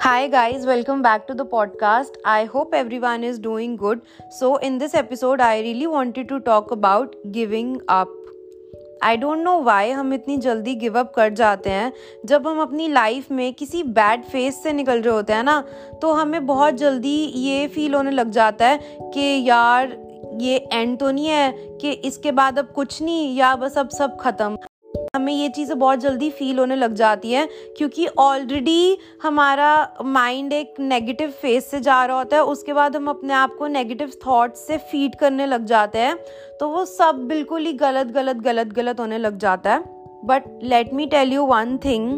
Hi, guys, welcome back to the podcast. I hope everyone is doing good. So, in this episode, I really wanted to talk about giving up. I don't know why हम इतनी जल्दी give up कर जाते हैं जब हम अपनी life में किसी बैड फेस से निकल रहे होते हैं ना तो हमें बहुत जल्दी ये फील होने लग जाता है कि यार ये एंड तो नहीं है कि इसके बाद अब कुछ नहीं या बस अब सब ख़त्म हमें ये चीज़ें बहुत जल्दी फील होने लग जाती हैं, क्योंकि ऑलरेडी हमारा माइंड एक नेगेटिव फेस से जा रहा होता है, उसके बाद हम अपने आप को नेगेटिव थॉट्स से फ़ीड करने लग जाते हैं तो वो सब बिल्कुल ही गलत गलत गलत गलत होने लग जाता है। But let me tell you one thing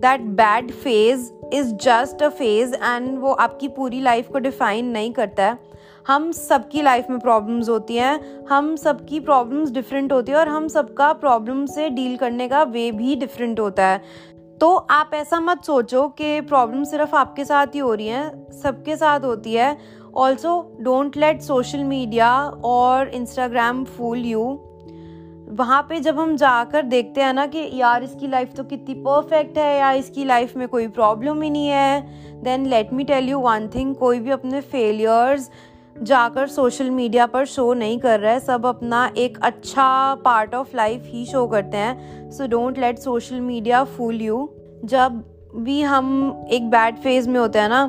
that bad phase is just a phase and वो आपकी पूरी लाइफ को डिफाइन नहीं करता है। हम सबकी लाइफ में प्रॉब्लम्स होती हैं, हम सबकी प्रॉब्लम्स डिफरेंट होती है और हम सबका प्रॉब्लम से डील करने का वे भी डिफरेंट होता है। तो आप ऐसा मत सोचो कि प्रॉब्लम सिर्फ़ आपके साथ ही हो रही हैं, सबके साथ होती है। Also don't let social media और इंस्टाग्राम फूल यू वहाँ पे जब हम जाकर देखते हैं ना कि यार इसकी लाइफ तो कितनी परफेक्ट है या इसकी लाइफ में कोई प्रॉब्लम ही नहीं है then let me tell you one thing कोई भी अपने फेलियर्स जाकर सोशल मीडिया पर शो नहीं कर रहा सब अपना एक अच्छा पार्ट ऑफ़ लाइफ ही शो करते हैं। So don't let social media fool you जब भी हम एक बैड फ़ेज़ में होते हैं ना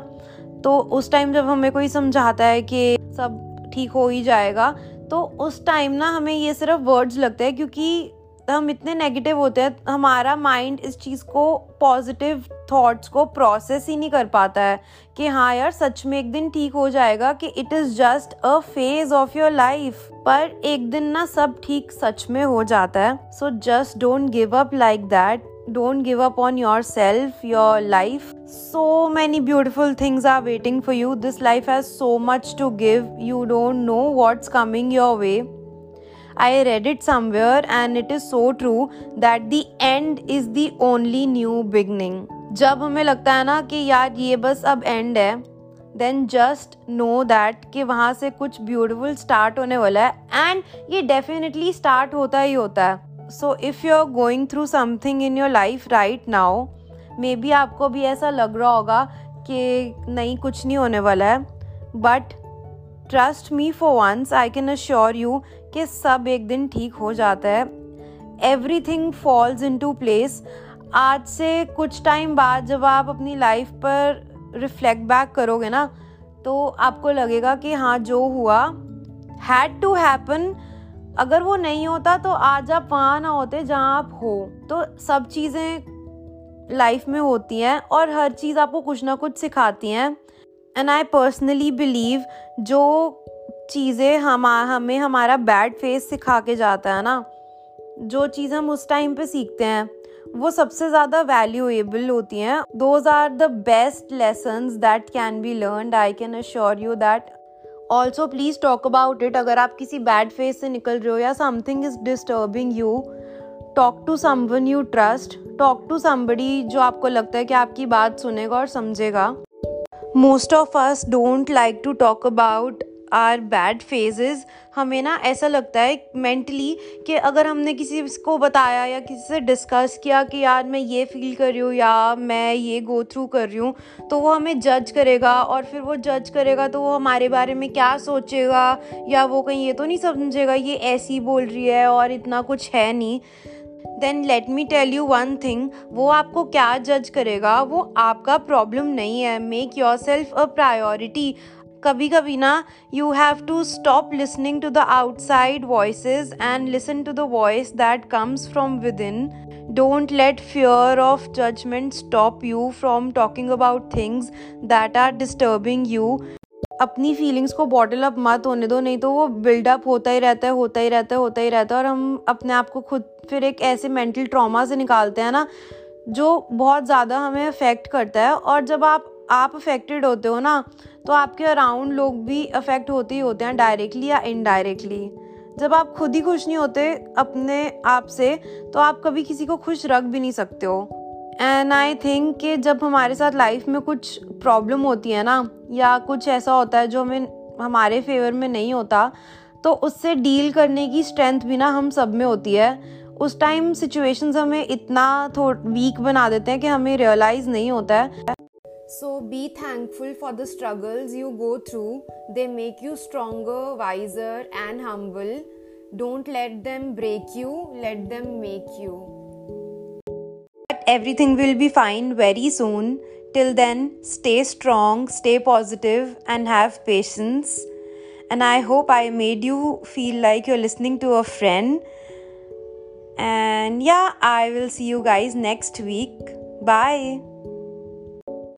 तो उस टाइम जब हमें कोई समझाता है कि सब ठीक हो ही जाएगा तो उस टाइम ना हमें ये सिर्फ़ वर्ड्स लगते हैं, क्योंकि हम इतने नेगेटिव होते हैं, हमारा माइंड इस चीज़ को पॉजिटिव थॉट्स को प्रोसेस ही नहीं कर पाता है कि हाँ यार, सच में एक दिन ठीक हो जाएगा कि it is just a phase of your life पर एक दिन ना सब ठीक सच में हो जाता है। So just don't give up like that don't give up on yourself your life so many beautiful things are waiting for you this life has so much to give you don't know what's coming your way I read it somewhere and it is so true that the end is the only new beginning. जब हमें लगता है ना कि यार ये बस अब एंड है देन जस्ट नो दैट कि वहाँ से कुछ ब्यूटिफुल स्टार्ट होने वाला है एंड ये डेफिनेटली स्टार्ट होता ही होता है so if you are going through something in your life right now maybe आपको भी ऐसा लग रहा होगा कि नहीं, कुछ नहीं होने वाला है but trust me for once I can assure you कि सब एक दिन ठीक हो जाता है। Everything falls into place आज से कुछ टाइम बाद जब आप अपनी लाइफ पर रिफ्लेक्ट बैक करोगे ना तो आपको लगेगा कि हाँ जो हुआ हैड टू हैपन अगर वो नहीं होता तो आज आप वहाँ ना होते जहाँ आप हो। तो सब चीज़ें लाइफ में होती हैं और हर चीज़ आपको कुछ ना कुछ सिखाती हैं। एंड आई पर्सनली बिलीव जो चीज़ें हम, हमें हमारा बैड फेस सिखा के जाता है ना, जो चीज़ हम उस टाइम पे सीखते हैं, वो सबसे ज़्यादा वैल्यूएबल होती हैं। Those are the best lesson that can be learn I can assure you that also please talk about it अगर आप किसी बैड फेस से निकल रहे हो या something is disturbing you talk to someone you trust talk to somebody जो आपको लगता है कि आपकी बात सुनेगा और समझेगा। Most of us don't like to talk about our bad phases हमें ना ऐसा लगता है मेंटली कि अगर हमने किसी को बताया या किसी से डिस्कस किया कि यार मैं ये फील कर रही हूँ या मैं ये गो थ्रू कर रही हूँ तो वो हमें जज करेगा और फिर वो जज करेगा तो वो हमारे बारे में क्या सोचेगा या वो कहीं ये तो नहीं समझेगा, ये ऐसी बोल रही है और इतना कुछ है नहीं। Then let me tell you one thing वो आपको क्या जज करेगा? वो आपका प्रॉब्लम नहीं है. Make yourself a priority कभी कभी ना you have to stop listening to the outside voices and listen to the voice that comes from within don't let fear of judgement stop you from talking about things that are disturbing you अपनी feelings को bottle up मत होने दो, नहीं तो वो buildup होता ही रहता है, होता ही रहता है, होता ही रहता है। और हम अपने आप को खुद फिर एक ऐसे मेंटल ट्रॉमा से निकालते हैं ना, जो बहुत ज़्यादा हमें अफेक्ट करता है। और जब आप आप अफेक्टेड होते हो ना तो आपके अराउंड लोग भी अफेक्ट होते ही होते हैं डायरेक्टली या इनडायरेक्टली जब आप खुद ही खुश नहीं होते अपने आप से तो आप कभी किसी को खुश रख भी नहीं सकते हो। एंड आई थिंक कि जब हमारे साथ लाइफ में कुछ प्रॉब्लम होती है ना या कुछ ऐसा होता है जो हमें हमारे फेवर में नहीं होता तो उससे डील करने की स्ट्रेंथ भी ना हम सब में होती है उस टाइम सिचुएशंस हमें इतना थोड़ा वीक बना देते हैं कि हमें रियलाइज़ नहीं होता है So be thankful for the struggles you go through. They make you stronger, wiser, and humble. Don't let them break you, let them make you. Everything will be fine very soon. Till then, stay strong, stay positive, and have patience. And I hope I made you feel like you're listening to a friend. And yeah, I will see you guys next week. Bye.